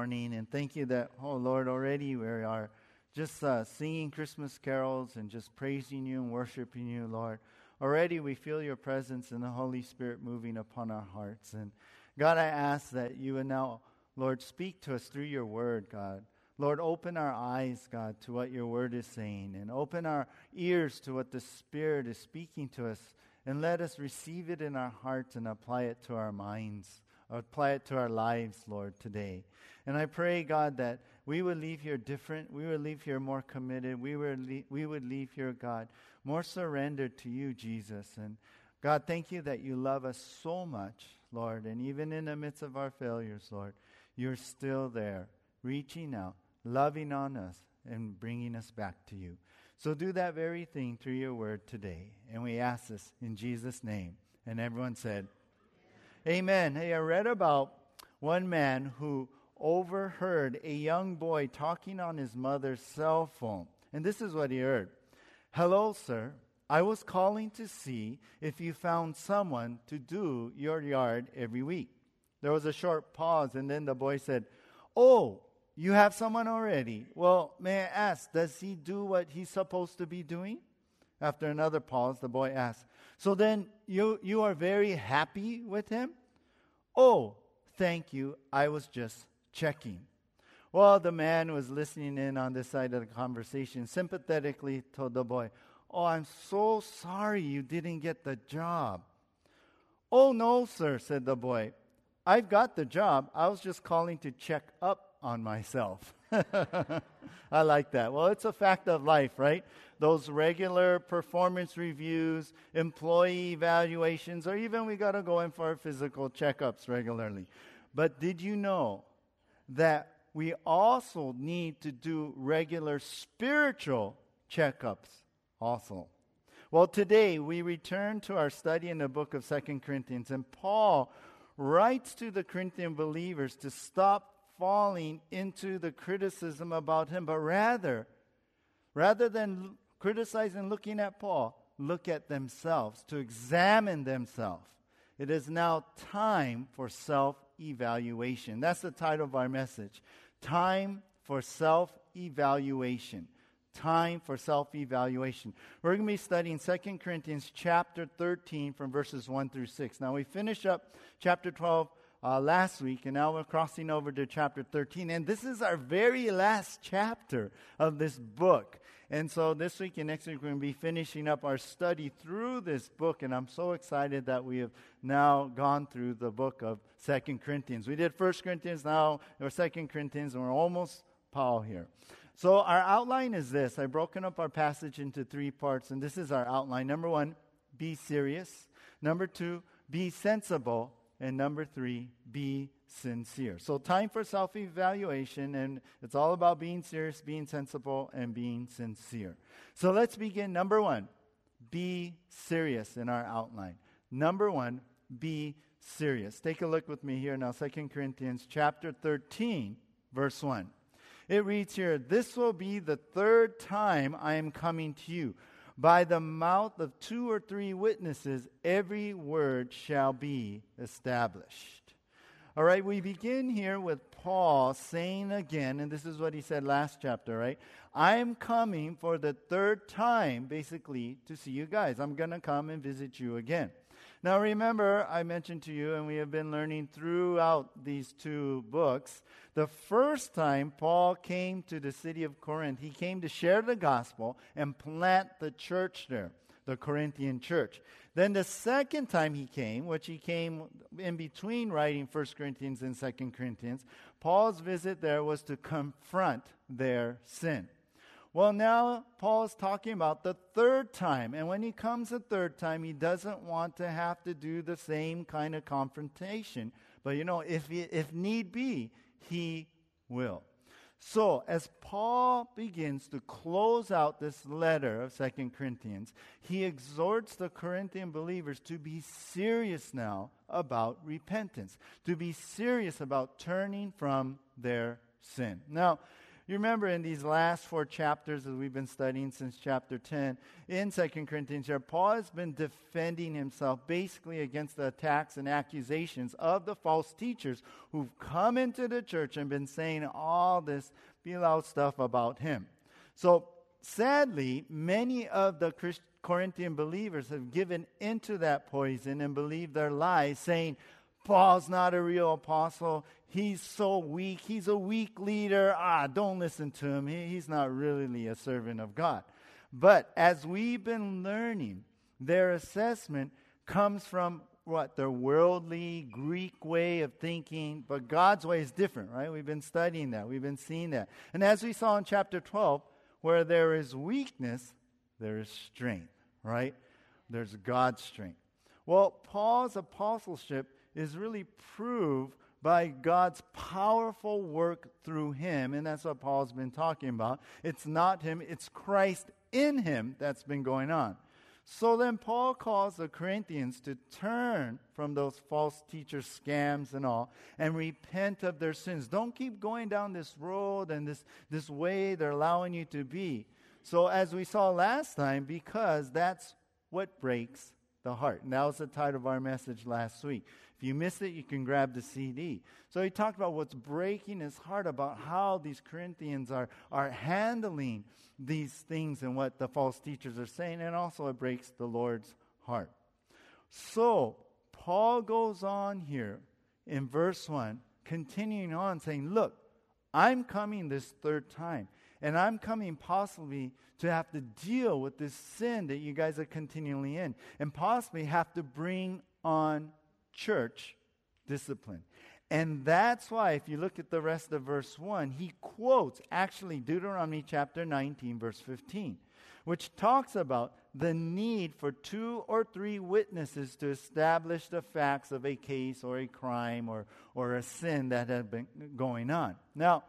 morning. And thank you that, oh Lord, already we are just uh, singing Christmas carols and just praising you and worshiping you, Lord. Already we feel your presence and the Holy Spirit moving upon our hearts. And God, I ask that you would now, Lord, speak to us through your word, God. Lord, open our eyes, God, to what your word is saying, and open our ears to what the Spirit is speaking to us, and let us receive it in our hearts and apply it to our minds, Uh, apply it to our lives, Lord, today. And I pray, God, that we would leave here different. We would leave here more committed. We would, leave, we would leave here, God, more surrendered to you, Jesus. And God, thank you that you love us so much, Lord. And even in the midst of our failures, Lord, you're still there, reaching out loving on us, and bringing us back to you. So do that very thing through your word today. And we ask this in Jesus' name. And everyone said, Amen. Hey, I read about one man who overheard a young boy talking on his mother's cell phone. And this is what he heard Hello, sir. I was calling to see if you found someone to do your yard every week. There was a short pause, and then the boy said, Oh, you have someone already. Well, may I ask, does he do what he's supposed to be doing? After another pause, the boy asked, So then you, you are very happy with him? Oh, thank you. I was just checking. Well, the man was listening in on this side of the conversation, sympathetically told the boy, Oh, I'm so sorry you didn't get the job. Oh, no, sir, said the boy. I've got the job. I was just calling to check up on myself. I like that. Well, it's a fact of life, right? Those regular performance reviews, employee evaluations, or even we got to go in for physical checkups regularly. But did you know that we also need to do regular spiritual checkups also? Well, today we return to our study in the book of Second Corinthians, and Paul writes to the Corinthian believers to stop falling into the criticism about him, but rather, rather than criticizing looking at Paul, look at themselves, to examine themselves. It is now time for self evaluation. That's the title of our message. Time for self evaluation. Time for self evaluation. We're going to be studying 2 Corinthians chapter 13 from verses 1 through 6. Now, we finish up chapter 12 uh, last week, and now we're crossing over to chapter 13. And this is our very last chapter of this book. And so this week and next week, we're going to be finishing up our study through this book. And I'm so excited that we have now gone through the book of Second Corinthians. We did First Corinthians, now we're Second Corinthians, and we're almost Paul here. So our outline is this. I've broken up our passage into three parts, and this is our outline. Number one, be serious. Number two, be sensible. And number three, be sincere. So, time for self evaluation, and it's all about being serious, being sensible, and being sincere. So, let's begin. Number one, be serious in our outline. Number one, be serious. Take a look with me here now, Second Corinthians chapter 13, verse 1. It reads here, This will be the third time I am coming to you. By the mouth of two or three witnesses, every word shall be established. All right, we begin here with Paul saying again, and this is what he said last chapter, right? I'm coming for the third time, basically, to see you guys. I'm going to come and visit you again. Now, remember, I mentioned to you, and we have been learning throughout these two books, the first time Paul came to the city of Corinth, he came to share the gospel and plant the church there, the Corinthian church. Then the second time he came, which he came in between writing 1 Corinthians and 2 Corinthians, Paul's visit there was to confront their sin. Well, now Paul is talking about the third time. And when he comes the third time, he doesn't want to have to do the same kind of confrontation. But you know, if, if need be, he will. So, as Paul begins to close out this letter of Second Corinthians, he exhorts the Corinthian believers to be serious now about repentance, to be serious about turning from their sin. Now, You remember in these last four chapters that we've been studying since chapter 10 in 2 Corinthians here, Paul has been defending himself basically against the attacks and accusations of the false teachers who've come into the church and been saying all this out stuff about him. So sadly, many of the Corinthian believers have given into that poison and believed their lies, saying, Paul's not a real apostle. He's so weak. He's a weak leader. Ah, don't listen to him. He, he's not really a servant of God. But as we've been learning, their assessment comes from what? Their worldly Greek way of thinking, but God's way is different, right? We've been studying that. We've been seeing that. And as we saw in chapter 12, where there is weakness, there is strength, right? There's God's strength. Well, Paul's apostleship is really proved by God's powerful work through him, and that's what Paul's been talking about. It's not him, it's Christ in him that's been going on. So then Paul calls the Corinthians to turn from those false teacher scams and all and repent of their sins. Don't keep going down this road and this, this way they're allowing you to be. So, as we saw last time, because that's what breaks the heart. And that was the title of our message last week. If you missed it, you can grab the CD. So he talked about what's breaking his heart about how these Corinthians are, are handling these things and what the false teachers are saying, and also it breaks the Lord's heart. So Paul goes on here in verse 1, continuing on, saying, Look, I'm coming this third time. And I'm coming possibly to have to deal with this sin that you guys are continually in, and possibly have to bring on church discipline. And that's why, if you look at the rest of verse 1, he quotes actually Deuteronomy chapter 19, verse 15, which talks about the need for two or three witnesses to establish the facts of a case or a crime or, or a sin that had been going on. Now,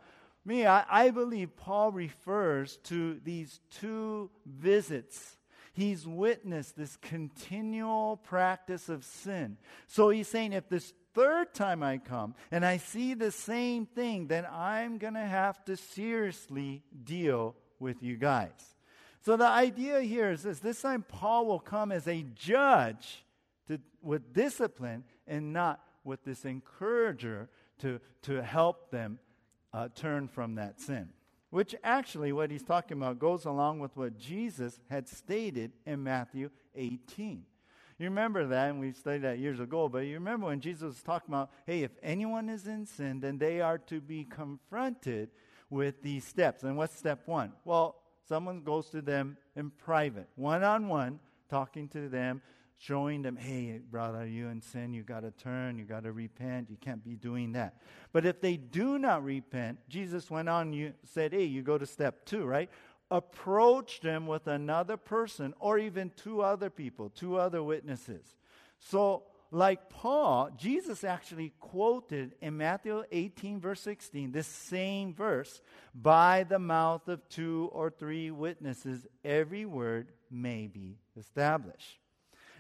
me, I, I believe Paul refers to these two visits. He's witnessed this continual practice of sin. So he's saying, if this third time I come and I see the same thing, then I'm going to have to seriously deal with you guys. So the idea here is this this time Paul will come as a judge to, with discipline and not with this encourager to, to help them uh, turn from that sin. Which actually, what he's talking about goes along with what Jesus had stated in Matthew 18. You remember that, and we studied that years ago, but you remember when Jesus was talking about, hey, if anyone is in sin, then they are to be confronted with these steps. And what's step one? Well, someone goes to them in private, one on one, talking to them, showing them, hey, brother, you in sin, you got to turn, you got to repent, you can't be doing that. But if they do not repent, Jesus went on, you said, hey, you go to step two, right? Approach them with another person or even two other people, two other witnesses. So, like Paul, Jesus actually quoted in Matthew 18, verse 16, this same verse, by the mouth of two or three witnesses, every word may be established.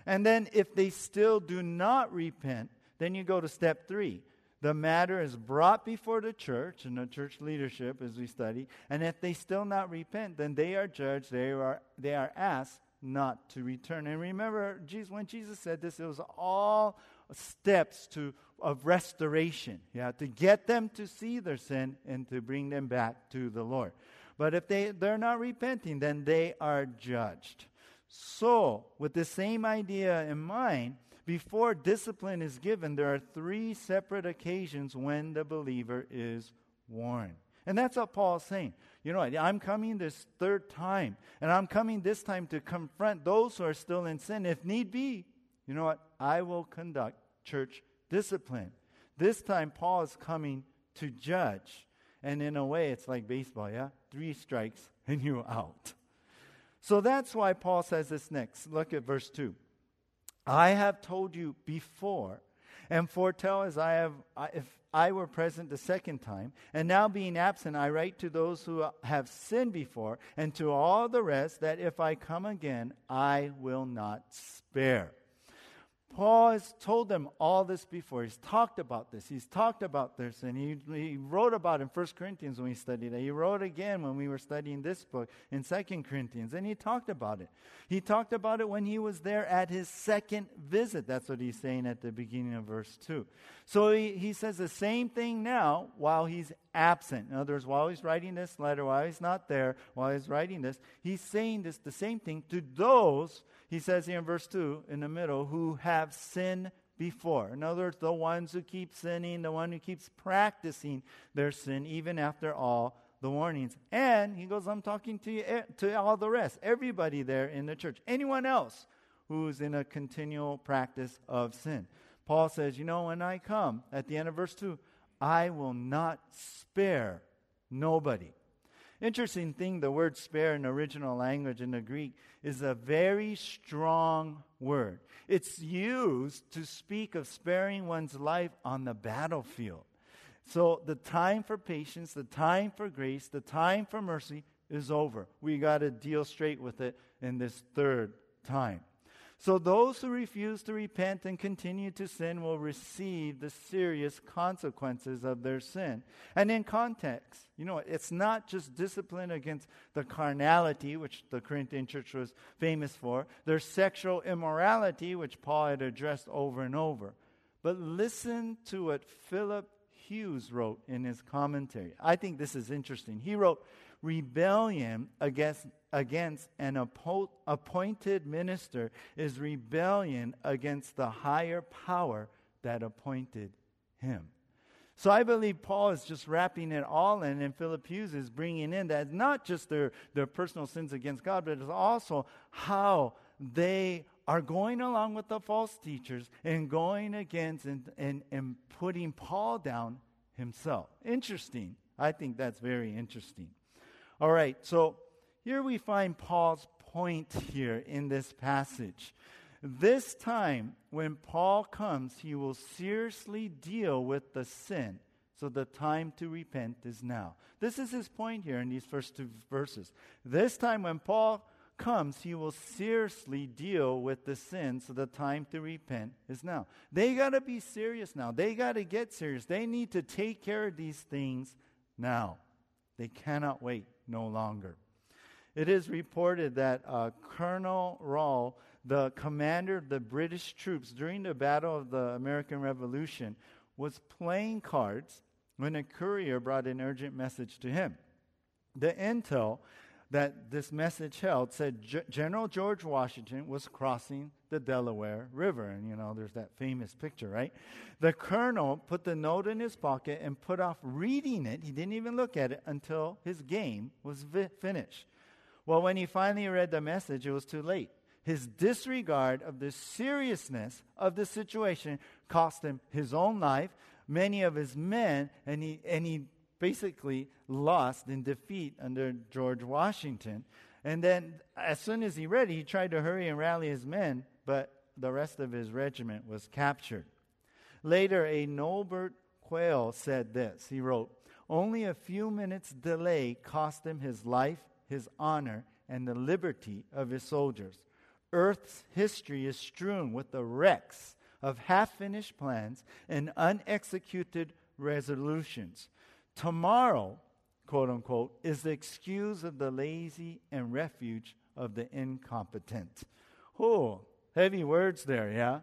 And then if they still do not repent, then you go to step three. The matter is brought before the church and the church leadership as we study. And if they still not repent, then they are judged, they are, they are asked not to return. And remember, Jesus, when Jesus said this, it was all steps to, of restoration. Yeah, to get them to see their sin and to bring them back to the Lord. But if they, they're not repenting, then they are judged. So, with the same idea in mind, before discipline is given, there are three separate occasions when the believer is warned. And that's what Paul's saying. You know, what? I'm coming this third time, and I'm coming this time to confront those who are still in sin. If need be, you know what? I will conduct church discipline. This time, Paul is coming to judge. And in a way, it's like baseball, yeah? Three strikes and you're out. So that's why Paul says this next. Look at verse 2. I have told you before, and foretell as I have, if I were present the second time, and now being absent, I write to those who have sinned before, and to all the rest, that if I come again, I will not spare. Paul has told them all this before. He's talked about this. He's talked about this. And he, he wrote about it in 1 Corinthians when we studied it. He wrote again when we were studying this book in 2 Corinthians. And he talked about it. He talked about it when he was there at his second visit. That's what he's saying at the beginning of verse 2. So he, he says the same thing now while he's absent. In other words, while he's writing this letter, while he's not there, while he's writing this, he's saying this the same thing to those he says here in verse 2 in the middle, who have sinned before. In other words, the ones who keep sinning, the one who keeps practicing their sin even after all the warnings. And he goes, I'm talking to you, eh, to all the rest, everybody there in the church, anyone else who's in a continual practice of sin. Paul says, You know, when I come, at the end of verse 2, I will not spare nobody. Interesting thing, the word spare in original language in the Greek is a very strong word. It's used to speak of sparing one's life on the battlefield. So the time for patience, the time for grace, the time for mercy is over. We got to deal straight with it in this third time. So those who refuse to repent and continue to sin will receive the serious consequences of their sin. And in context, you know, it's not just discipline against the carnality, which the Corinthian church was famous for, their sexual immorality, which Paul had addressed over and over. But listen to what Philip Hughes wrote in his commentary. I think this is interesting. He wrote, Rebellion against against an appointed minister is rebellion against the higher power that appointed him. So I believe Paul is just wrapping it all in, and Philip Hughes is bringing in that not just their, their personal sins against God, but it's also how they are going along with the false teachers and going against and, and, and putting Paul down himself. Interesting. I think that's very interesting. All right, so here we find Paul's point here in this passage. This time, when Paul comes, he will seriously deal with the sin. So the time to repent is now. This is his point here in these first two verses. This time, when Paul comes, he will seriously deal with the sin. So the time to repent is now. They got to be serious now. They got to get serious. They need to take care of these things now. They cannot wait no longer. It is reported that uh, Colonel Rahl, the commander of the British troops during the Battle of the American Revolution, was playing cards when a courier brought an urgent message to him. The intel that this message held said G- General George Washington was crossing the Delaware River. And, you know, there's that famous picture, right? The colonel put the note in his pocket and put off reading it. He didn't even look at it until his game was vi- finished. Well, when he finally read the message, it was too late. His disregard of the seriousness of the situation cost him his own life, many of his men, and he, and he basically lost in defeat under George Washington. And then, as soon as he read it, he tried to hurry and rally his men, but the rest of his regiment was captured. Later, a Norbert Quayle said this. He wrote, Only a few minutes' delay cost him his life his honor, and the liberty of his soldiers. Earth's history is strewn with the wrecks of half finished plans and unexecuted resolutions. Tomorrow, quote unquote, is the excuse of the lazy and refuge of the incompetent. Oh, heavy words there, yeah?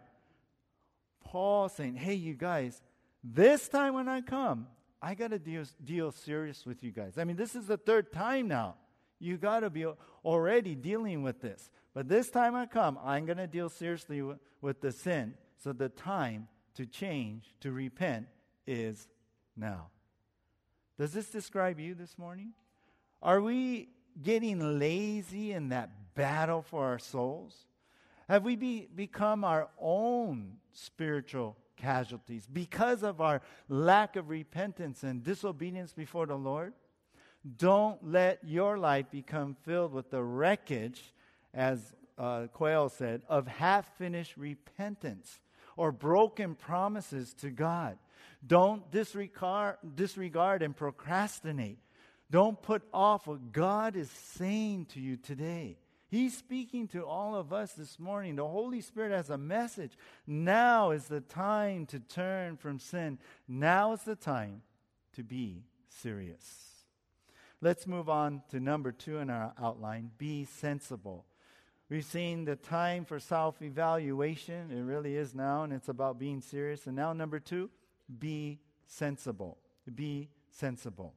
Paul saying, hey, you guys, this time when I come, I got to deal, deal serious with you guys. I mean, this is the third time now. You got to be already dealing with this. But this time I come, I'm going to deal seriously with, with the sin. So the time to change, to repent, is now. Does this describe you this morning? Are we getting lazy in that battle for our souls? Have we be, become our own spiritual casualties because of our lack of repentance and disobedience before the Lord? Don't let your life become filled with the wreckage, as uh, Quayle said, of half finished repentance or broken promises to God. Don't disregard, disregard and procrastinate. Don't put off what God is saying to you today. He's speaking to all of us this morning. The Holy Spirit has a message. Now is the time to turn from sin. Now is the time to be serious. Let's move on to number two in our outline be sensible. We've seen the time for self evaluation. It really is now, and it's about being serious. And now, number two, be sensible. Be sensible.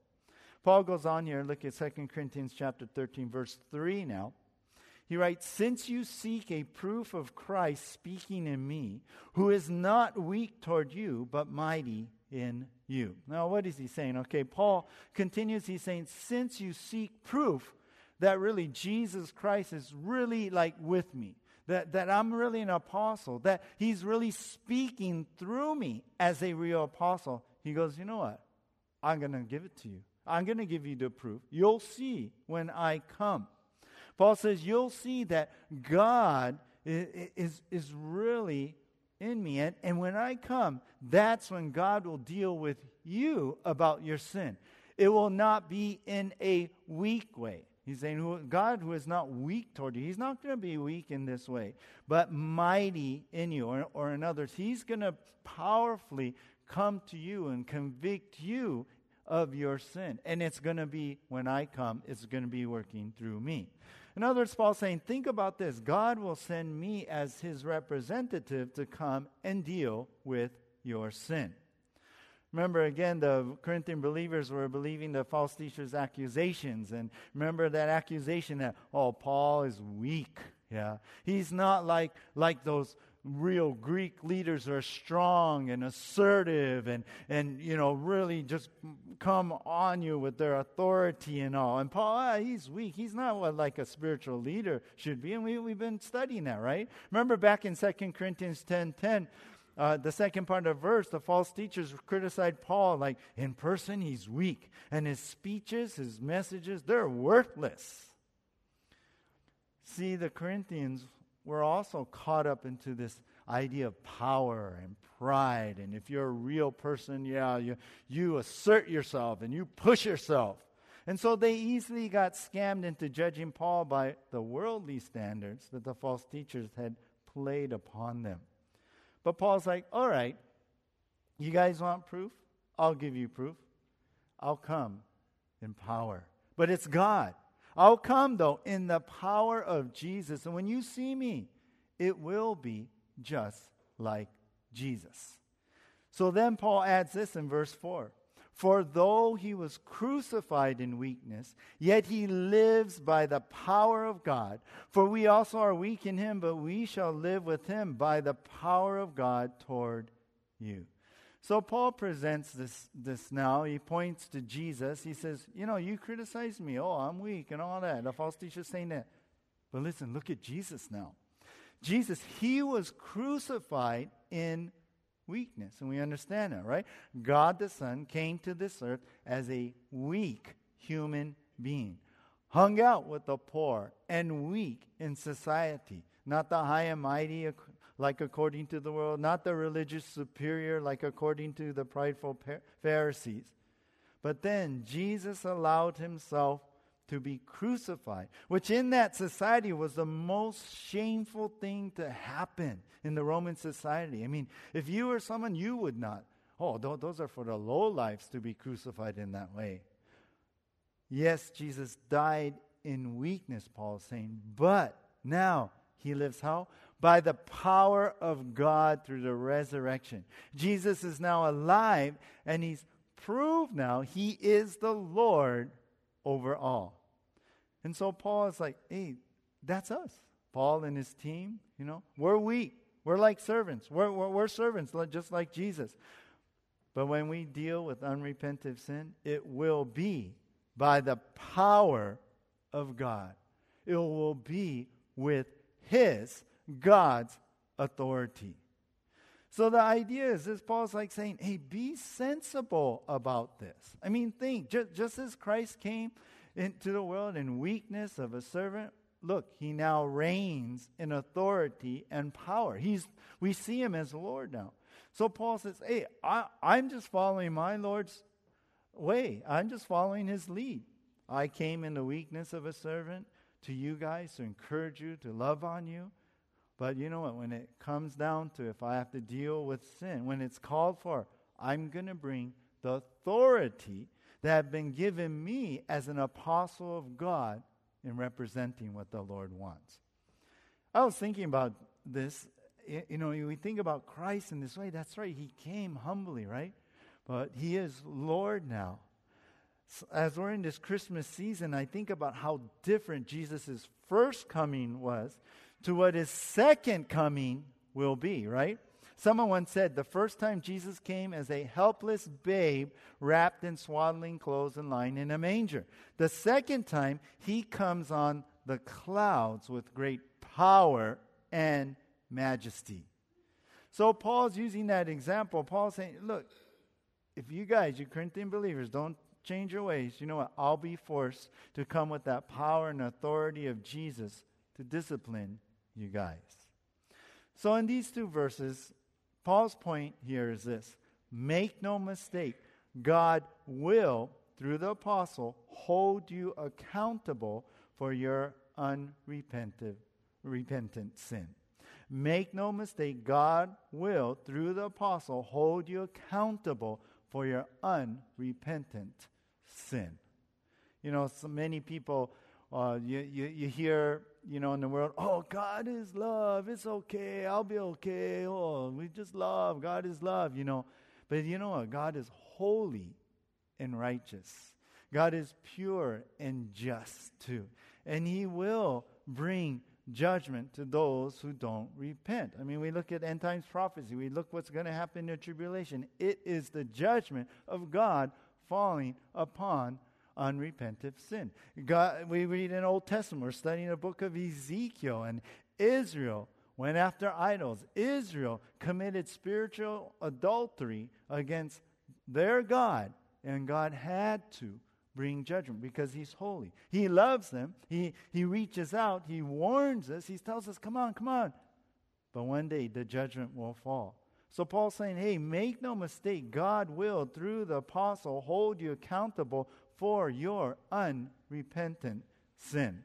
Paul goes on here, look at 2 Corinthians chapter 13, verse 3 now. He writes, Since you seek a proof of Christ speaking in me, who is not weak toward you, but mighty in you. Now, what is he saying? Okay, Paul continues, he's saying, Since you seek proof that really Jesus Christ is really like with me, that, that I'm really an apostle, that he's really speaking through me as a real apostle, he goes, You know what? I'm going to give it to you. I'm going to give you the proof. You'll see when I come. Paul says, You'll see that God is, is really in me. And, and when I come, that's when God will deal with you about your sin. It will not be in a weak way. He's saying, God who is not weak toward you, He's not going to be weak in this way, but mighty in you, or, or in others. He's going to powerfully come to you and convict you of your sin. And it's going to be, when I come, it's going to be working through me. In other words, Paul's saying, think about this. God will send me as his representative to come and deal with your sin. Remember, again, the Corinthian believers were believing the false teacher's accusations. And remember that accusation that, oh, Paul is weak. Yeah. He's not like, like those real Greek leaders are strong and assertive and, and you know, really just come on you with their authority and all. And Paul, ah, he's weak. He's not what like a spiritual leader should be. And we, we've been studying that, right? Remember back in 2 Corinthians 10 10, uh, the second part of the verse, the false teachers criticized Paul like in person he's weak, and his speeches, his messages, they're worthless. See, the Corinthians were also caught up into this idea of power and pride. And if you're a real person, yeah, you, you assert yourself and you push yourself. And so they easily got scammed into judging Paul by the worldly standards that the false teachers had played upon them. But Paul's like, all right, you guys want proof? I'll give you proof. I'll come in power. But it's God. I'll come, though, in the power of Jesus. And when you see me, it will be just like Jesus. So then Paul adds this in verse 4 For though he was crucified in weakness, yet he lives by the power of God. For we also are weak in him, but we shall live with him by the power of God toward you. So Paul presents this, this now. He points to Jesus. He says, You know, you criticize me. Oh, I'm weak and all that. The false teacher's saying that. But listen, look at Jesus now. Jesus, he was crucified in weakness. And we understand that, right? God the Son came to this earth as a weak human being, hung out with the poor and weak in society, not the high and mighty like according to the world, not the religious superior like according to the prideful Pharisees. But then Jesus allowed himself to be crucified, which in that society was the most shameful thing to happen in the Roman society. I mean, if you were someone, you would not. Oh, those are for the low lives to be crucified in that way. Yes, Jesus died in weakness, Paul is saying, but now he lives how? by the power of God through the resurrection. Jesus is now alive, and he's proved now he is the Lord over all. And so Paul is like, hey, that's us. Paul and his team, you know, we're weak. We're like servants. We're, we're, we're servants, just like Jesus. But when we deal with unrepentant sin, it will be by the power of God. It will be with His God's authority. So the idea is this Paul's like saying, hey, be sensible about this. I mean, think, just, just as Christ came into the world in weakness of a servant, look, he now reigns in authority and power. He's, we see him as Lord now. So Paul says, hey, I, I'm just following my Lord's way. I'm just following his lead. I came in the weakness of a servant to you guys, to encourage you, to love on you. But you know what? When it comes down to if I have to deal with sin, when it's called for, I'm going to bring the authority that have been given me as an apostle of God in representing what the Lord wants. I was thinking about this. You know, we think about Christ in this way. That's right. He came humbly, right? But he is Lord now. As we're in this Christmas season, I think about how different Jesus' first coming was to what his second coming will be, right? Someone once said the first time Jesus came as a helpless babe wrapped in swaddling clothes and lying in a manger. The second time, he comes on the clouds with great power and majesty. So Paul's using that example. Paul's saying, look, if you guys, you Corinthian believers, don't change your ways, you know what? I'll be forced to come with that power and authority of Jesus to discipline you guys. So, in these two verses, Paul's point here is this make no mistake, God will, through the apostle, hold you accountable for your unrepentant repentant sin. Make no mistake, God will, through the apostle, hold you accountable for your unrepentant sin. You know, so many people, uh, you, you, you hear, you know, in the world, oh, God is love. It's okay. I'll be okay. Oh, we just love. God is love, you know. But you know what? God is holy and righteous. God is pure and just too. And He will bring judgment to those who don't repent. I mean, we look at end times prophecy, we look what's going to happen in the tribulation. It is the judgment of God falling upon unrepentant sin. God, we read in Old Testament, we're studying the book of Ezekiel, and Israel went after idols. Israel committed spiritual adultery against their God, and God had to bring judgment because he's holy. He loves them. He, he reaches out. He warns us. He tells us, come on, come on. But one day the judgment will fall. So Paul's saying, hey, make no mistake, God will, through the apostle, hold you accountable for your unrepentant sin.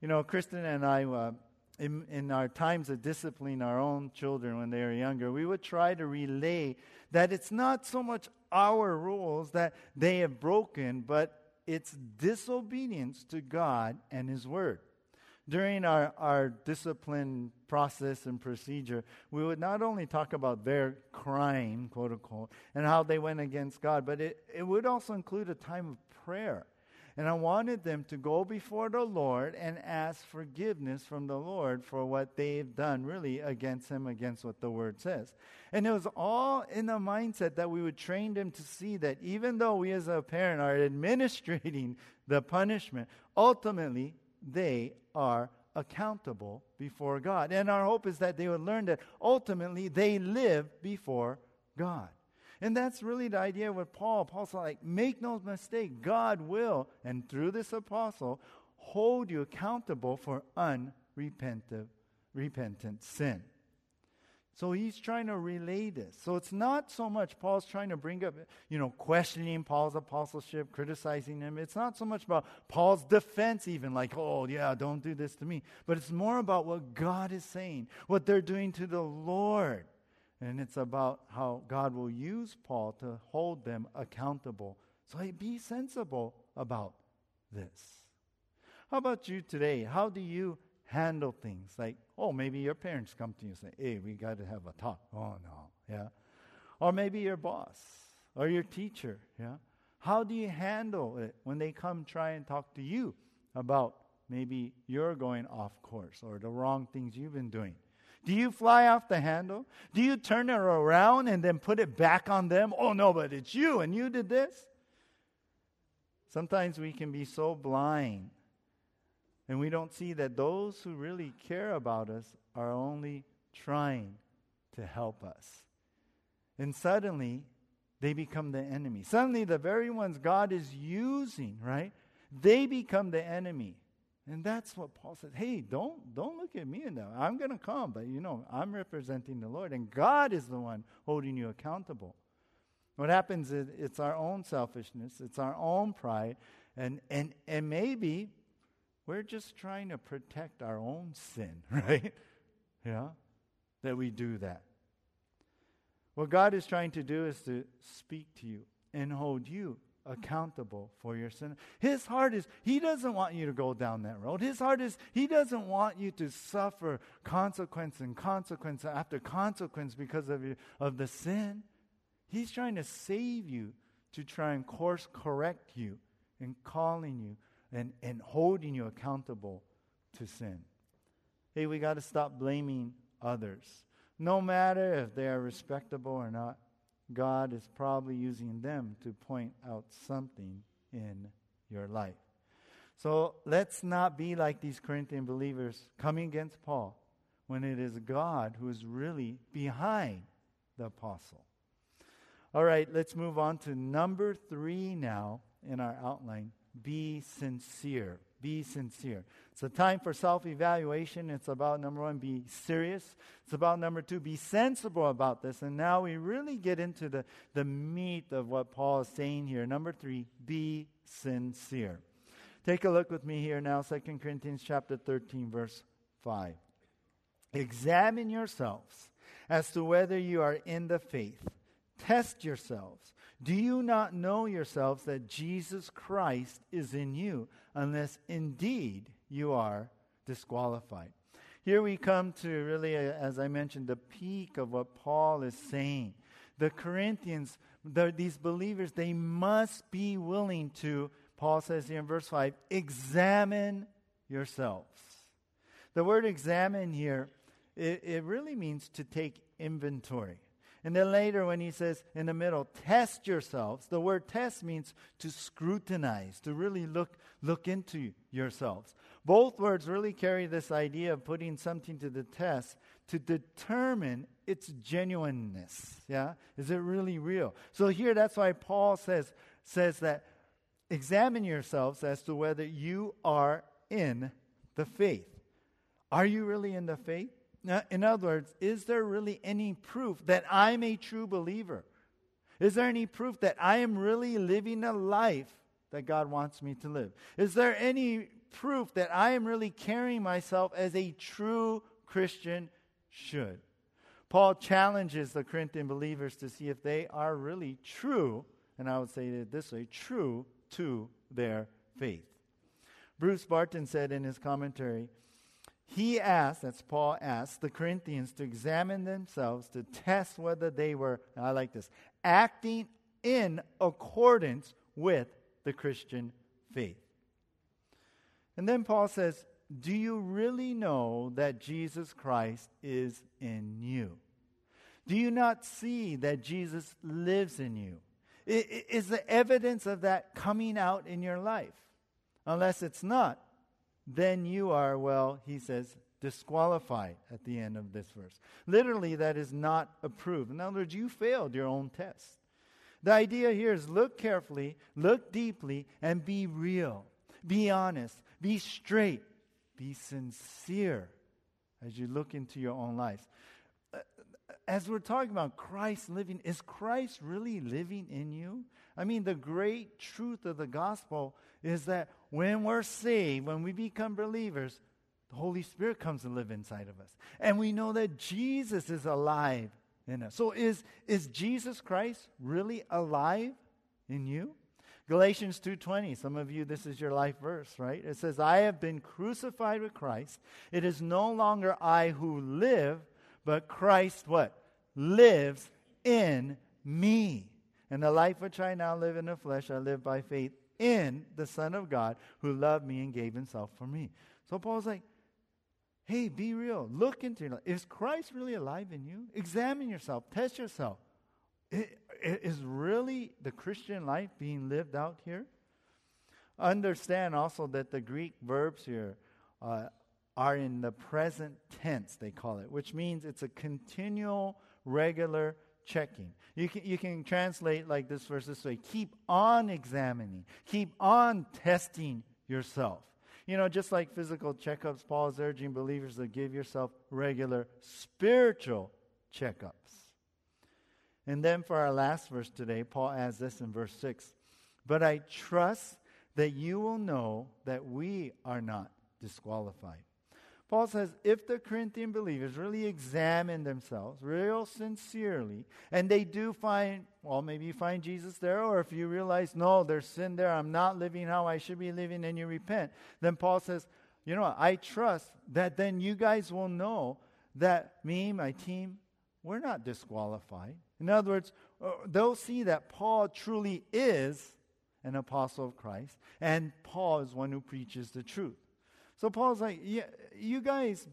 You know, Kristen and I, uh, in, in our times of disciplining our own children when they were younger, we would try to relay that it's not so much our rules that they have broken, but it's disobedience to God and His Word. During our, our discipline process and procedure, we would not only talk about their crime, quote unquote, and how they went against God, but it, it would also include a time of prayer and I wanted them to go before the Lord and ask forgiveness from the Lord for what they've done, really, against Him, against what the Word says. And it was all in the mindset that we would train them to see that even though we as a parent are administrating the punishment, ultimately they are accountable before God. And our hope is that they would learn that ultimately they live before God. And that's really the idea with Paul. Paul's like, make no mistake, God will, and through this apostle, hold you accountable for unrepentant repentant sin. So he's trying to relay this. So it's not so much Paul's trying to bring up, you know, questioning Paul's apostleship, criticizing him. It's not so much about Paul's defense, even like, oh, yeah, don't do this to me. But it's more about what God is saying, what they're doing to the Lord. And it's about how God will use Paul to hold them accountable. So be sensible about this. How about you today? How do you handle things? Like, oh, maybe your parents come to you and say, hey, we got to have a talk. Oh, no. Yeah. Or maybe your boss or your teacher. Yeah. How do you handle it when they come try and talk to you about maybe you're going off course or the wrong things you've been doing? Do you fly off the handle? Do you turn it around and then put it back on them? Oh, no, but it's you and you did this? Sometimes we can be so blind and we don't see that those who really care about us are only trying to help us. And suddenly, they become the enemy. Suddenly, the very ones God is using, right? They become the enemy. And that's what Paul says. Hey, don't don't look at me now. I'm going to come, but you know, I'm representing the Lord, and God is the one holding you accountable. What happens is it's our own selfishness, it's our own pride, and and and maybe we're just trying to protect our own sin, right? Yeah, that we do that. What God is trying to do is to speak to you and hold you accountable for your sin. His heart is, He doesn't want you to go down that road. His heart is, He doesn't want you to suffer consequence and consequence after consequence because of, your, of the sin. He's trying to save you to try and course correct you and calling you and, and holding you accountable to sin. Hey, we got to stop blaming others. No matter if they are respectable or not, God is probably using them to point out something in your life. So let's not be like these Corinthian believers coming against Paul when it is God who is really behind the apostle. All right, let's move on to number three now in our outline be sincere. Be sincere. It's a time for self evaluation. It's about number one, be serious. It's about number two, be sensible about this. And now we really get into the, the meat of what Paul is saying here. Number three, be sincere. Take a look with me here now, 2 Corinthians chapter 13, verse 5. Examine yourselves as to whether you are in the faith. Test yourselves. Do you not know yourselves that Jesus Christ is in you, unless indeed you are disqualified? Here we come to really, uh, as I mentioned, the peak of what Paul is saying. The Corinthians, the, these believers, they must be willing to, Paul says here in verse 5, examine yourselves. The word examine here, it, it really means to take inventory. And then later, when he says in the middle, test yourselves, the word test means to scrutinize, to really look, look into yourselves. Both words really carry this idea of putting something to the test to determine its genuineness. Yeah? Is it really real? So here, that's why Paul says, says that examine yourselves as to whether you are in the faith. Are you really in the faith? In other words, is there really any proof that I'm a true believer? Is there any proof that I am really living a life that God wants me to live? Is there any proof that I am really carrying myself as a true Christian should? Paul challenges the Corinthian believers to see if they are really true, and I would say it this way true to their faith. Bruce Barton said in his commentary, he asked, that's Paul asked, the Corinthians to examine themselves to test whether they were, I like this, acting in accordance with the Christian faith. And then Paul says, Do you really know that Jesus Christ is in you? Do you not see that Jesus lives in you? Is the evidence of that coming out in your life? Unless it's not, then you are, well, he says, disqualified at the end of this verse. Literally, that is not approved. In other words, you failed your own test. The idea here is look carefully, look deeply, and be real. Be honest. Be straight. Be sincere as you look into your own lives. Uh, as we're talking about Christ living, is Christ really living in you? I mean, the great truth of the gospel is that when we're saved, when we become believers, the Holy Spirit comes to live inside of us. And we know that Jesus is alive in us. So is, is Jesus Christ really alive in you? Galatians 2:20 some of you this is your life verse right it says I have been crucified with Christ it is no longer I who live but Christ what lives in me and the life which I now live in the flesh, I live by faith in the Son of God who loved me and gave himself for me. So Paul's like, hey, be real. Look into your life. Is Christ really alive in you? Examine yourself. Test yourself. Is really the Christian life being lived out here? Understand also that the Greek verbs here uh, are in the present tense, they call it, which means it's a continual, regular checking. You can, you can translate like this verse this way keep on examining, keep on testing yourself. You know, just like physical checkups, Paul is urging believers to give yourself regular spiritual checkups. And then for our last verse today, Paul adds this in verse 6 But I trust that you will know that we are not disqualified. Paul says if the Corinthian believers really examine themselves real sincerely, and they do find, well, maybe you find Jesus there, or if you realize, no, there's sin there, I'm not living how I should be living, and you repent, then Paul says, you know, what, I trust that then you guys will know that me, my team, we're not disqualified. In other words, uh, they'll see that Paul truly is an apostle of Christ, and Paul is one who preaches the truth. So Paul's like, yeah, you guys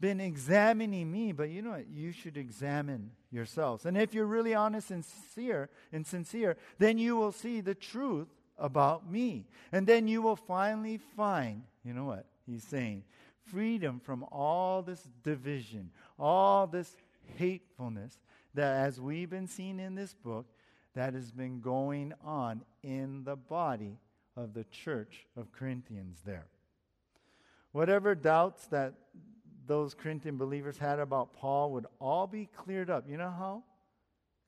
been examining me, but you know what? You should examine yourselves. And if you're really honest and sincere and sincere, then you will see the truth about me. And then you will finally find, you know what? He's saying, freedom from all this division, all this hatefulness that as we've been seeing in this book, that has been going on in the body of the church of Corinthians there. Whatever doubts that those Corinthian believers had about Paul would all be cleared up. You know how?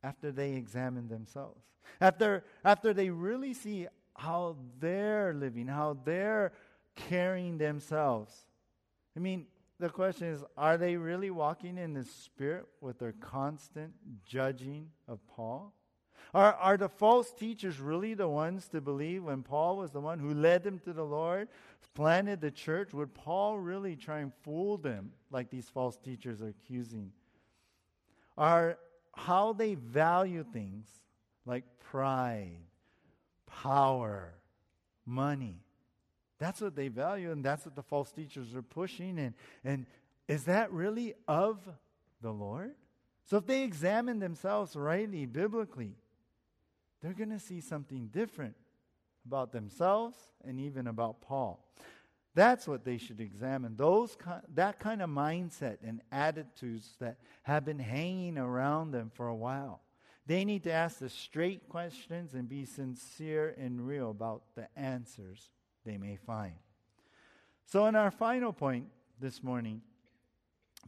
After they examine themselves. After, after they really see how they're living, how they're carrying themselves. I mean, the question is are they really walking in the Spirit with their constant judging of Paul? Are, are the false teachers really the ones to believe when Paul was the one who led them to the Lord, planted the church? Would Paul really try and fool them like these false teachers are accusing? Are how they value things like pride, power, money. That's what they value, and that's what the false teachers are pushing. And, and is that really of the Lord? So if they examine themselves rightly, biblically, they're going to see something different about themselves and even about Paul. That's what they should examine. Those that kind of mindset and attitudes that have been hanging around them for a while. They need to ask the straight questions and be sincere and real about the answers they may find. So, in our final point this morning,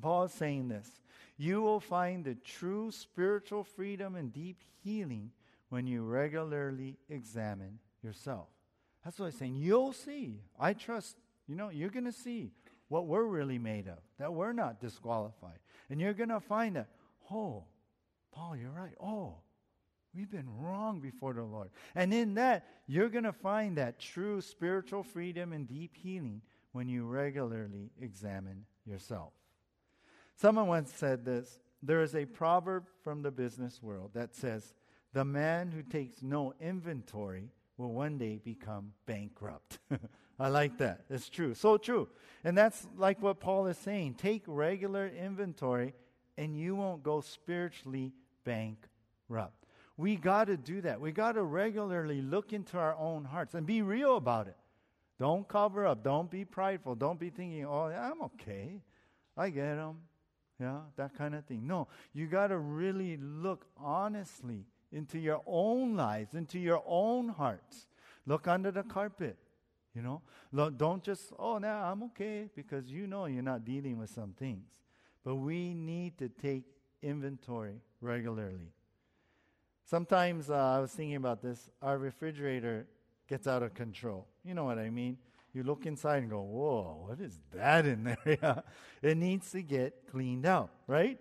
Paul is saying this You will find the true spiritual freedom and deep healing when you regularly examine yourself. That's what I'm saying. You'll see. I trust, you know, you're going to see what we're really made of, that we're not disqualified. And you're going to find that, oh, Paul, you're right. Oh, we've been wrong before the Lord. And in that, you're going to find that true spiritual freedom and deep healing when you regularly examine yourself. Someone once said this there is a proverb from the business world that says, the man who takes no inventory will one day become bankrupt. I like that. It's true. So true. And that's like what Paul is saying. Take regular inventory and you won't go spiritually bankrupt. We got to do that. We got to regularly look into our own hearts and be real about it. Don't cover up. Don't be prideful. Don't be thinking, oh, I'm okay. I get them. Yeah, that kind of thing. No, you got to really look honestly into your own lives, into your own hearts. Look under the carpet. You know, Look, don't just, oh, now I'm okay, because you know you're not dealing with some things. But we need to take inventory regularly. Sometimes uh, I was thinking about this. Our refrigerator gets out of control. You know what I mean? You look inside and go, whoa, what is that in there? It needs to get cleaned out, right?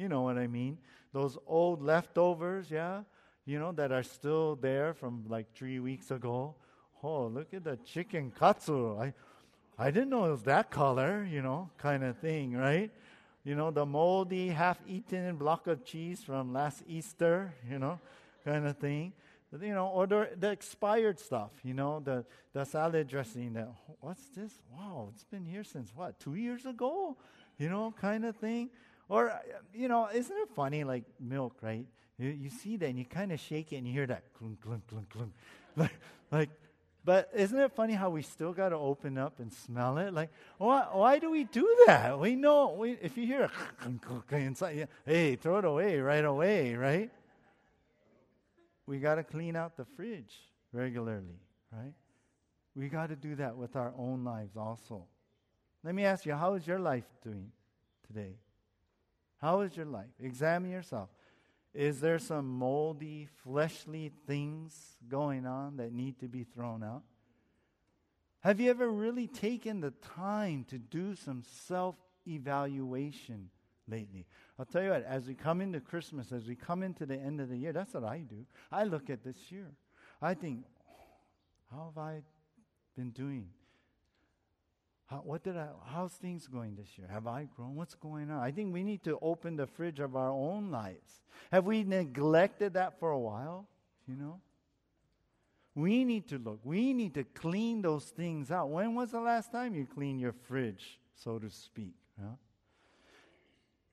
You know what I mean? Those old leftovers, yeah, you know, that are still there from like three weeks ago. Oh, look at the chicken katsu. I, I didn't know it was that color, you know, kind of thing, right? You know, the moldy, half eaten block of cheese from last Easter, you know, kind of thing. You know, or the, the expired stuff, you know, the, the salad dressing that, what's this? Wow, it's been here since what, two years ago? You know, kind of thing. Or, you know, isn't it funny, like milk, right? You, you see that and you kind of shake it and you hear that clunk, clunk, clunk, clunk. like, like, but isn't it funny how we still got to open up and smell it? Like, why, why do we do that? We know, we, if you hear a clunk, clunk inside, hey, throw it away right away, right? We got to clean out the fridge regularly, right? We got to do that with our own lives also. Let me ask you, how is your life doing today? How is your life? Examine yourself. Is there some moldy, fleshly things going on that need to be thrown out? Have you ever really taken the time to do some self evaluation lately? I'll tell you what, as we come into Christmas, as we come into the end of the year, that's what I do. I look at this year. I think, how have I been doing? How, what did I, how's things going this year? Have I grown? What's going on? I think we need to open the fridge of our own lives. Have we neglected that for a while? You know? We need to look. We need to clean those things out. When was the last time you cleaned your fridge, so to speak? Yeah?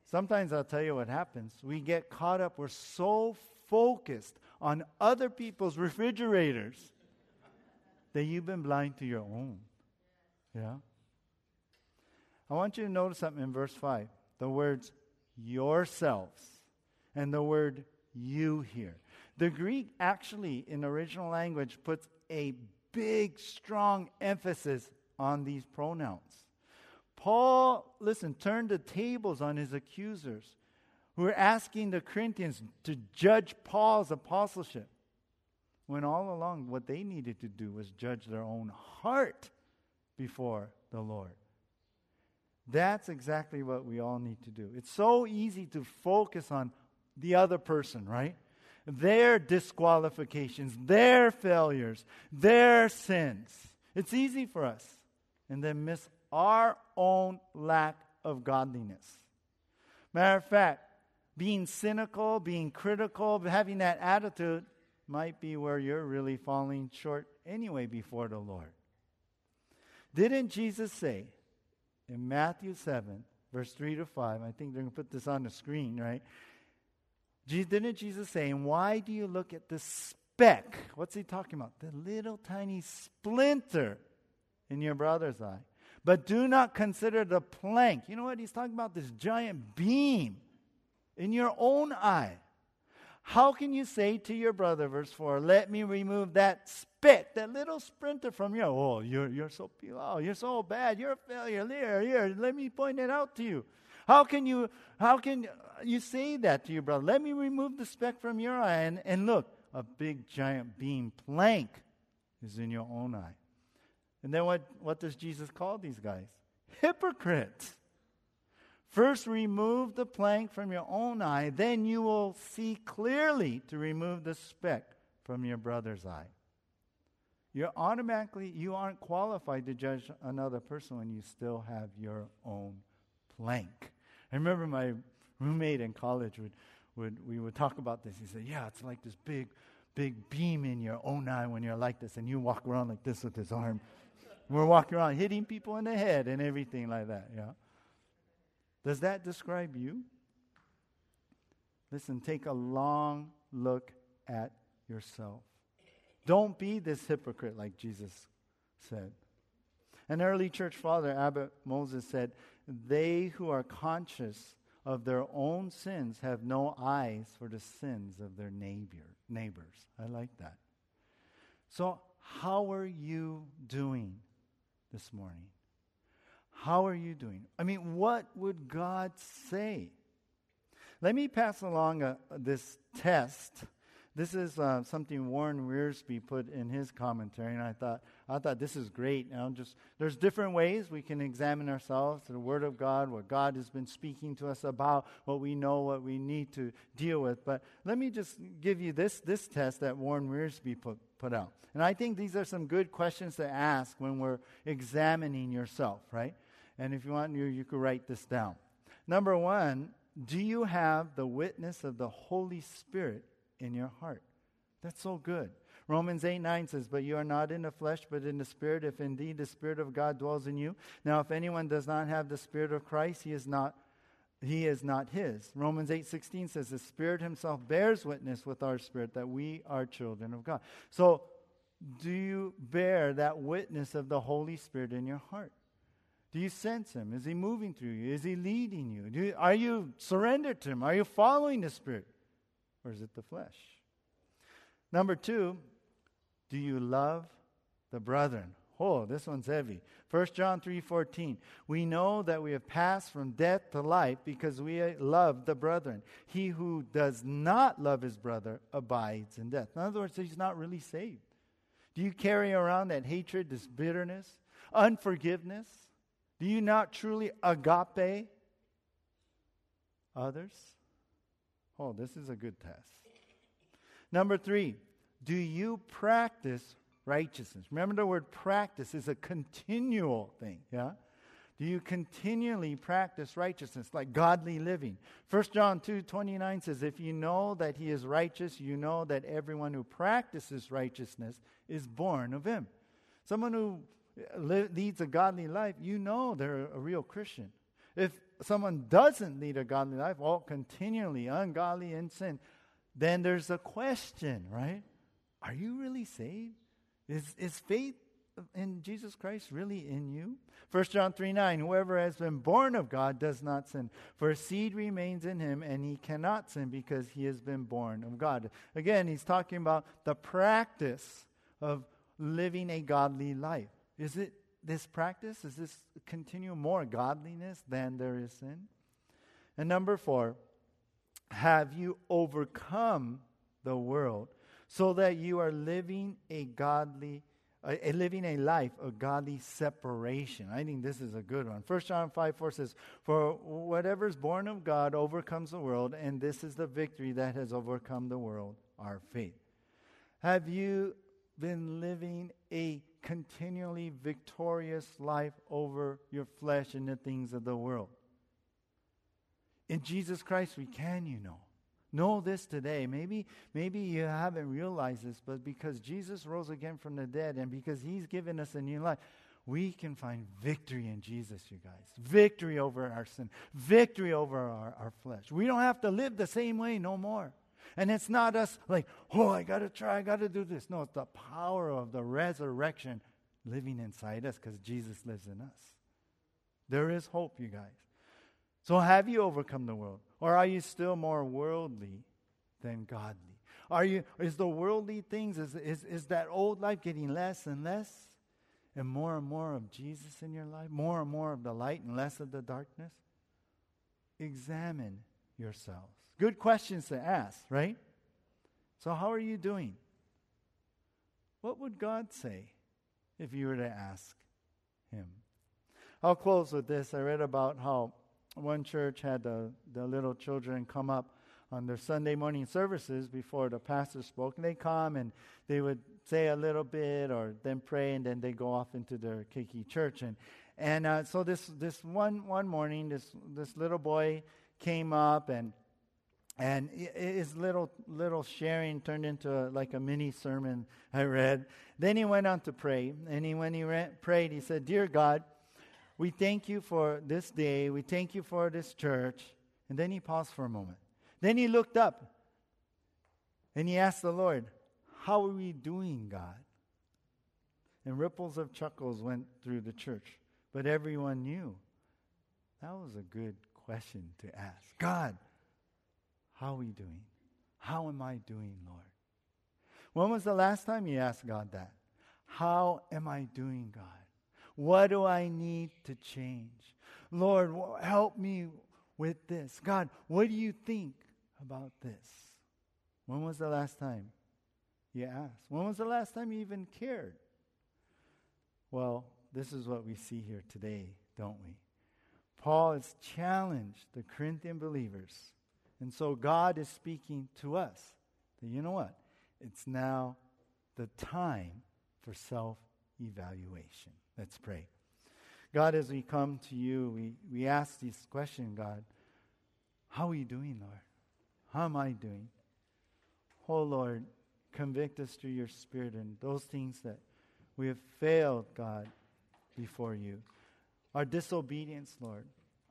Sometimes I'll tell you what happens. We get caught up. We're so focused on other people's refrigerators that you've been blind to your own. Yeah? I want you to notice something in verse 5 the words yourselves and the word you here. The Greek actually, in original language, puts a big, strong emphasis on these pronouns. Paul, listen, turned the tables on his accusers who were asking the Corinthians to judge Paul's apostleship. When all along, what they needed to do was judge their own heart before the Lord. That's exactly what we all need to do. It's so easy to focus on the other person, right? Their disqualifications, their failures, their sins. It's easy for us. And then miss our own lack of godliness. Matter of fact, being cynical, being critical, having that attitude might be where you're really falling short anyway before the Lord. Didn't Jesus say, in Matthew 7, verse 3 to 5, I think they're going to put this on the screen, right? Didn't Jesus say, why do you look at the speck? What's he talking about? The little tiny splinter in your brother's eye. But do not consider the plank. You know what? He's talking about this giant beam in your own eye. How can you say to your brother, verse 4, let me remove that speck, that little sprinter from your, oh, you're, you're so, oh, you're so bad, you're a failure, here, here, let me point it out to you. How can you, how can you say that to your brother? Let me remove the speck from your eye, and, and look, a big giant beam plank is in your own eye. And then what, what does Jesus call these guys? Hypocrites. First, remove the plank from your own eye, then you will see clearly to remove the speck from your brother's eye. You're automatically, you aren't qualified to judge another person when you still have your own plank. I remember my roommate in college would, would we would talk about this. He said, Yeah, it's like this big, big beam in your own eye when you're like this, and you walk around like this with this arm. We're walking around hitting people in the head and everything like that, yeah. Does that describe you? Listen, take a long look at yourself. Don't be this hypocrite like Jesus said. An early church father, Abbot Moses, said, They who are conscious of their own sins have no eyes for the sins of their neighbor, neighbors. I like that. So, how are you doing this morning? How are you doing? I mean, what would God say? Let me pass along a, this test. This is uh, something Warren Wiersbe put in his commentary, and I thought, I thought this is great. Know, just there's different ways we can examine ourselves, the Word of God, what God has been speaking to us about, what we know, what we need to deal with. But let me just give you this this test that Warren Wiersbe put put out, and I think these are some good questions to ask when we're examining yourself, right? And if you want, you, you could write this down. Number one, do you have the witness of the Holy Spirit in your heart? That's so good. Romans 8 9 says, But you are not in the flesh, but in the Spirit, if indeed the Spirit of God dwells in you. Now, if anyone does not have the Spirit of Christ, he is not. He is not his. Romans 8:16 says the Spirit himself bears witness with our spirit that we are children of God. So, do you bear that witness of the Holy Spirit in your heart? Do you sense Him? Is He moving through you? Is He leading you? you? Are you surrendered to Him? Are you following the Spirit? Or is it the flesh? Number two, do you love the brethren? Oh, this one's heavy. 1 John 3:14. We know that we have passed from death to life because we love the brethren. He who does not love his brother abides in death. In other words, he's not really saved. Do you carry around that hatred, this bitterness, unforgiveness? Do you not truly agape others? Oh, this is a good test. Number three, do you practice righteousness? Remember, the word practice is a continual thing, yeah? Do you continually practice righteousness, like godly living? 1 John 2 29 says, If you know that he is righteous, you know that everyone who practices righteousness is born of him. Someone who uh, leads a godly life, you know they're a real Christian. If someone doesn't lead a godly life, all continually ungodly in sin, then there's a question, right? Are you really saved? Is, is faith in Jesus Christ really in you? 1 John 3 9, whoever has been born of God does not sin, for seed remains in him, and he cannot sin because he has been born of God. Again, he's talking about the practice of living a godly life. Is it this practice? Is this continue more godliness than there is sin? And number four, have you overcome the world so that you are living a godly a, a, living a life of godly separation. I think this is a good one. 1 John 5 4 says, For whatever is born of God overcomes the world, and this is the victory that has overcome the world, our faith. Have you been living a continually victorious life over your flesh and the things of the world? In Jesus Christ, we can, you know. Know this today. Maybe, maybe you haven't realized this, but because Jesus rose again from the dead and because he's given us a new life, we can find victory in Jesus, you guys. Victory over our sin, victory over our, our flesh. We don't have to live the same way no more. And it's not us like, oh, I got to try, I got to do this. No, it's the power of the resurrection living inside us because Jesus lives in us. There is hope, you guys. So have you overcome the world? Or are you still more worldly than godly? Are you is the worldly things, is, is, is that old life getting less and less? And more and more of Jesus in your life? More and more of the light and less of the darkness? Examine yourselves. Good questions to ask, right? So, how are you doing? What would God say if you were to ask Him? I'll close with this. I read about how one church had the, the little children come up on their Sunday morning services before the pastor spoke. And they come and they would say a little bit or then pray and then they go off into their keiki church. And, and uh, so this, this one, one morning, this, this little boy came up and and his little little sharing turned into a, like a mini sermon I read. Then he went on to pray, and he, when he prayed, he said, "Dear God, we thank you for this day. We thank you for this church. And then he paused for a moment. Then he looked up and he asked the Lord, How are we doing, God? And ripples of chuckles went through the church. But everyone knew that was a good question to ask. God, how are we doing? How am I doing, Lord? When was the last time you asked God that? How am I doing, God? What do I need to change? Lord, help me with this. God, what do you think about this? When was the last time you asked? When was the last time you even cared? Well, this is what we see here today, don't we? Paul has challenged the Corinthian believers. And so God is speaking to us that you know what? It's now the time for self evaluation. Let's pray. God, as we come to you, we, we ask this question, God, how are you doing, Lord? How am I doing? Oh, Lord, convict us through your Spirit and those things that we have failed, God, before you. Our disobedience, Lord.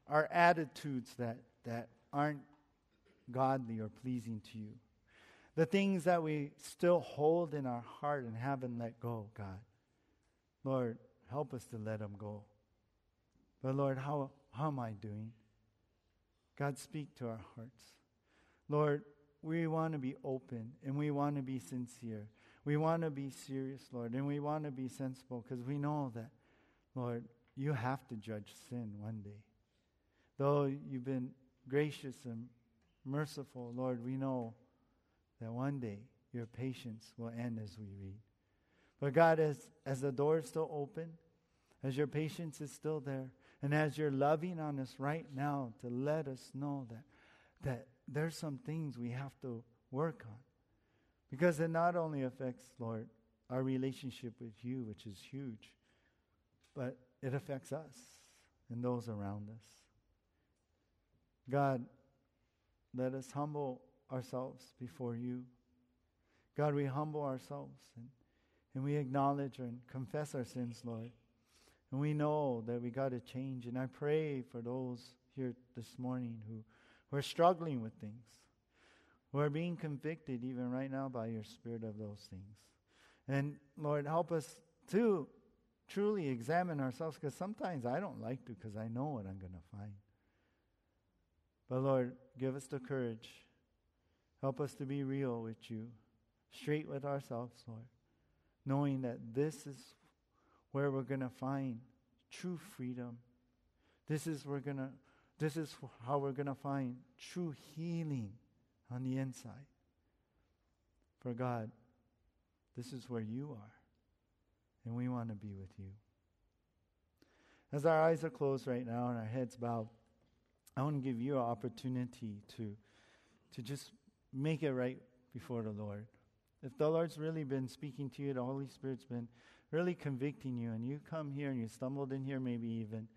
Our attitudes that, that aren't godly or pleasing to you. The things that we still hold in our heart and haven't let go, God. Lord, help us to let them go. But Lord, how, how am I doing? God, speak to our hearts. Lord, we want to be open and we want to be sincere. We want to be serious, Lord, and we want to be sensible because we know that, Lord, you have to judge sin one day. Though you've been gracious and merciful, Lord, we know that one day your patience will end as we read. But God, as, as the door is still open, as your patience is still there, and as you're loving on us right now to let us know that, that there's some things we have to work on. Because it not only affects, Lord, our relationship with you, which is huge, but it affects us and those around us. God, let us humble ourselves before you. God, we humble ourselves and, and we acknowledge and confess our sins, Lord. And we know that we got to change. And I pray for those here this morning who, who are struggling with things, who are being convicted even right now by your spirit of those things. And Lord, help us to truly examine ourselves because sometimes I don't like to because I know what I'm going to find. But Lord, give us the courage. Help us to be real with you, straight with ourselves, Lord, knowing that this is where we're going to find true freedom. This is we're going to this is how we're going to find true healing on the inside. For God, this is where you are. And we want to be with you. As our eyes are closed right now and our heads bowed, I want to give you an opportunity to, to just make it right before the Lord. If the Lord's really been speaking to you, the Holy Spirit's been really convicting you, and you come here and you stumbled in here, maybe even,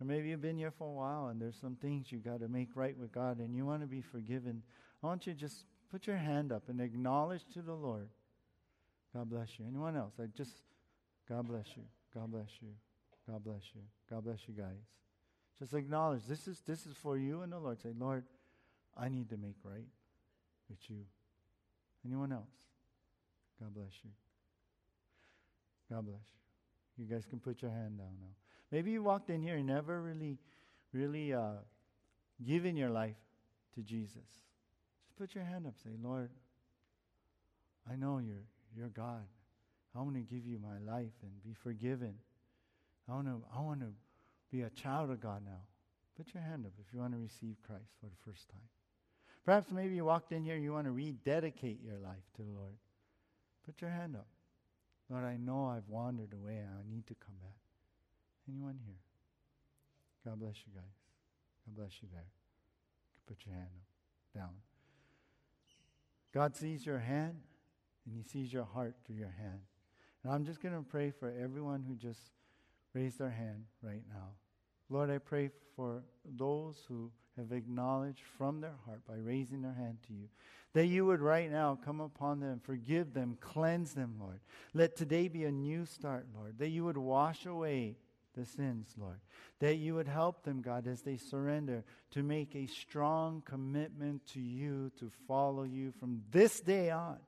or maybe you've been here for a while and there's some things you got to make right with God and you want to be forgiven, I want you to just put your hand up and acknowledge to the Lord. God bless you. Anyone else? I just, God bless you. God bless you. God bless you. God bless you guys. Just acknowledge this is this is for you and the Lord. Say, Lord, I need to make right with you. Anyone else? God bless you. God bless you. You guys can put your hand down now. Maybe you walked in here and never really, really uh, given your life to Jesus. Just put your hand up. Say, Lord, I know you're, you're God. I want to give you my life and be forgiven. I want to, I want to be a child of God now. Put your hand up if you want to receive Christ for the first time. Perhaps maybe you walked in here, you want to rededicate your life to the Lord. Put your hand up. Lord, I know I've wandered away and I need to come back. Anyone here? God bless you guys. God bless you there. Put your hand up, down. God sees your hand and He sees your heart through your hand. And I'm just going to pray for everyone who just raised their hand right now. Lord, I pray for those who have acknowledged from their heart by raising their hand to you that you would right now come upon them, forgive them, cleanse them, Lord. Let today be a new start, Lord. That you would wash away the sins, Lord. That you would help them, God, as they surrender to make a strong commitment to you, to follow you from this day on.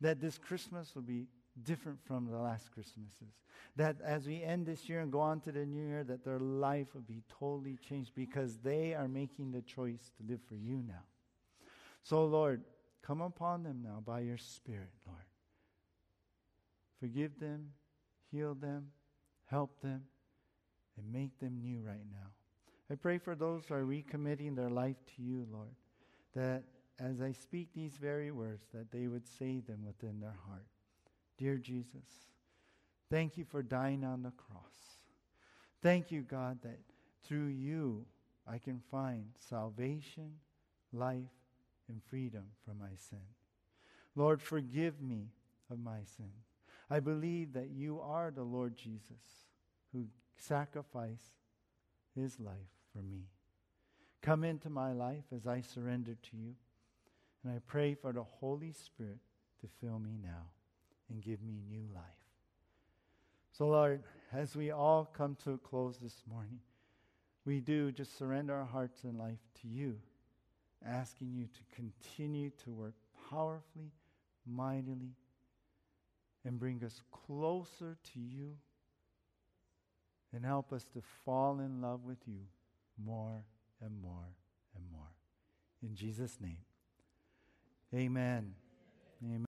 That this Christmas will be different from the last Christmases. That as we end this year and go on to the new year, that their life will be totally changed because they are making the choice to live for you now. So, Lord, Come upon them now by your Spirit, Lord. Forgive them, heal them, help them, and make them new right now. I pray for those who are recommitting their life to you, Lord, that as I speak these very words, that they would say them within their heart. Dear Jesus, thank you for dying on the cross. Thank you, God, that through you I can find salvation, life, and freedom from my sin. Lord, forgive me of my sin. I believe that you are the Lord Jesus who sacrificed his life for me. Come into my life as I surrender to you. And I pray for the Holy Spirit to fill me now and give me new life. So, Lord, as we all come to a close this morning, we do just surrender our hearts and life to you asking you to continue to work powerfully, mightily, and bring us closer to you and help us to fall in love with you more and more and more. In Jesus' name, amen. Amen.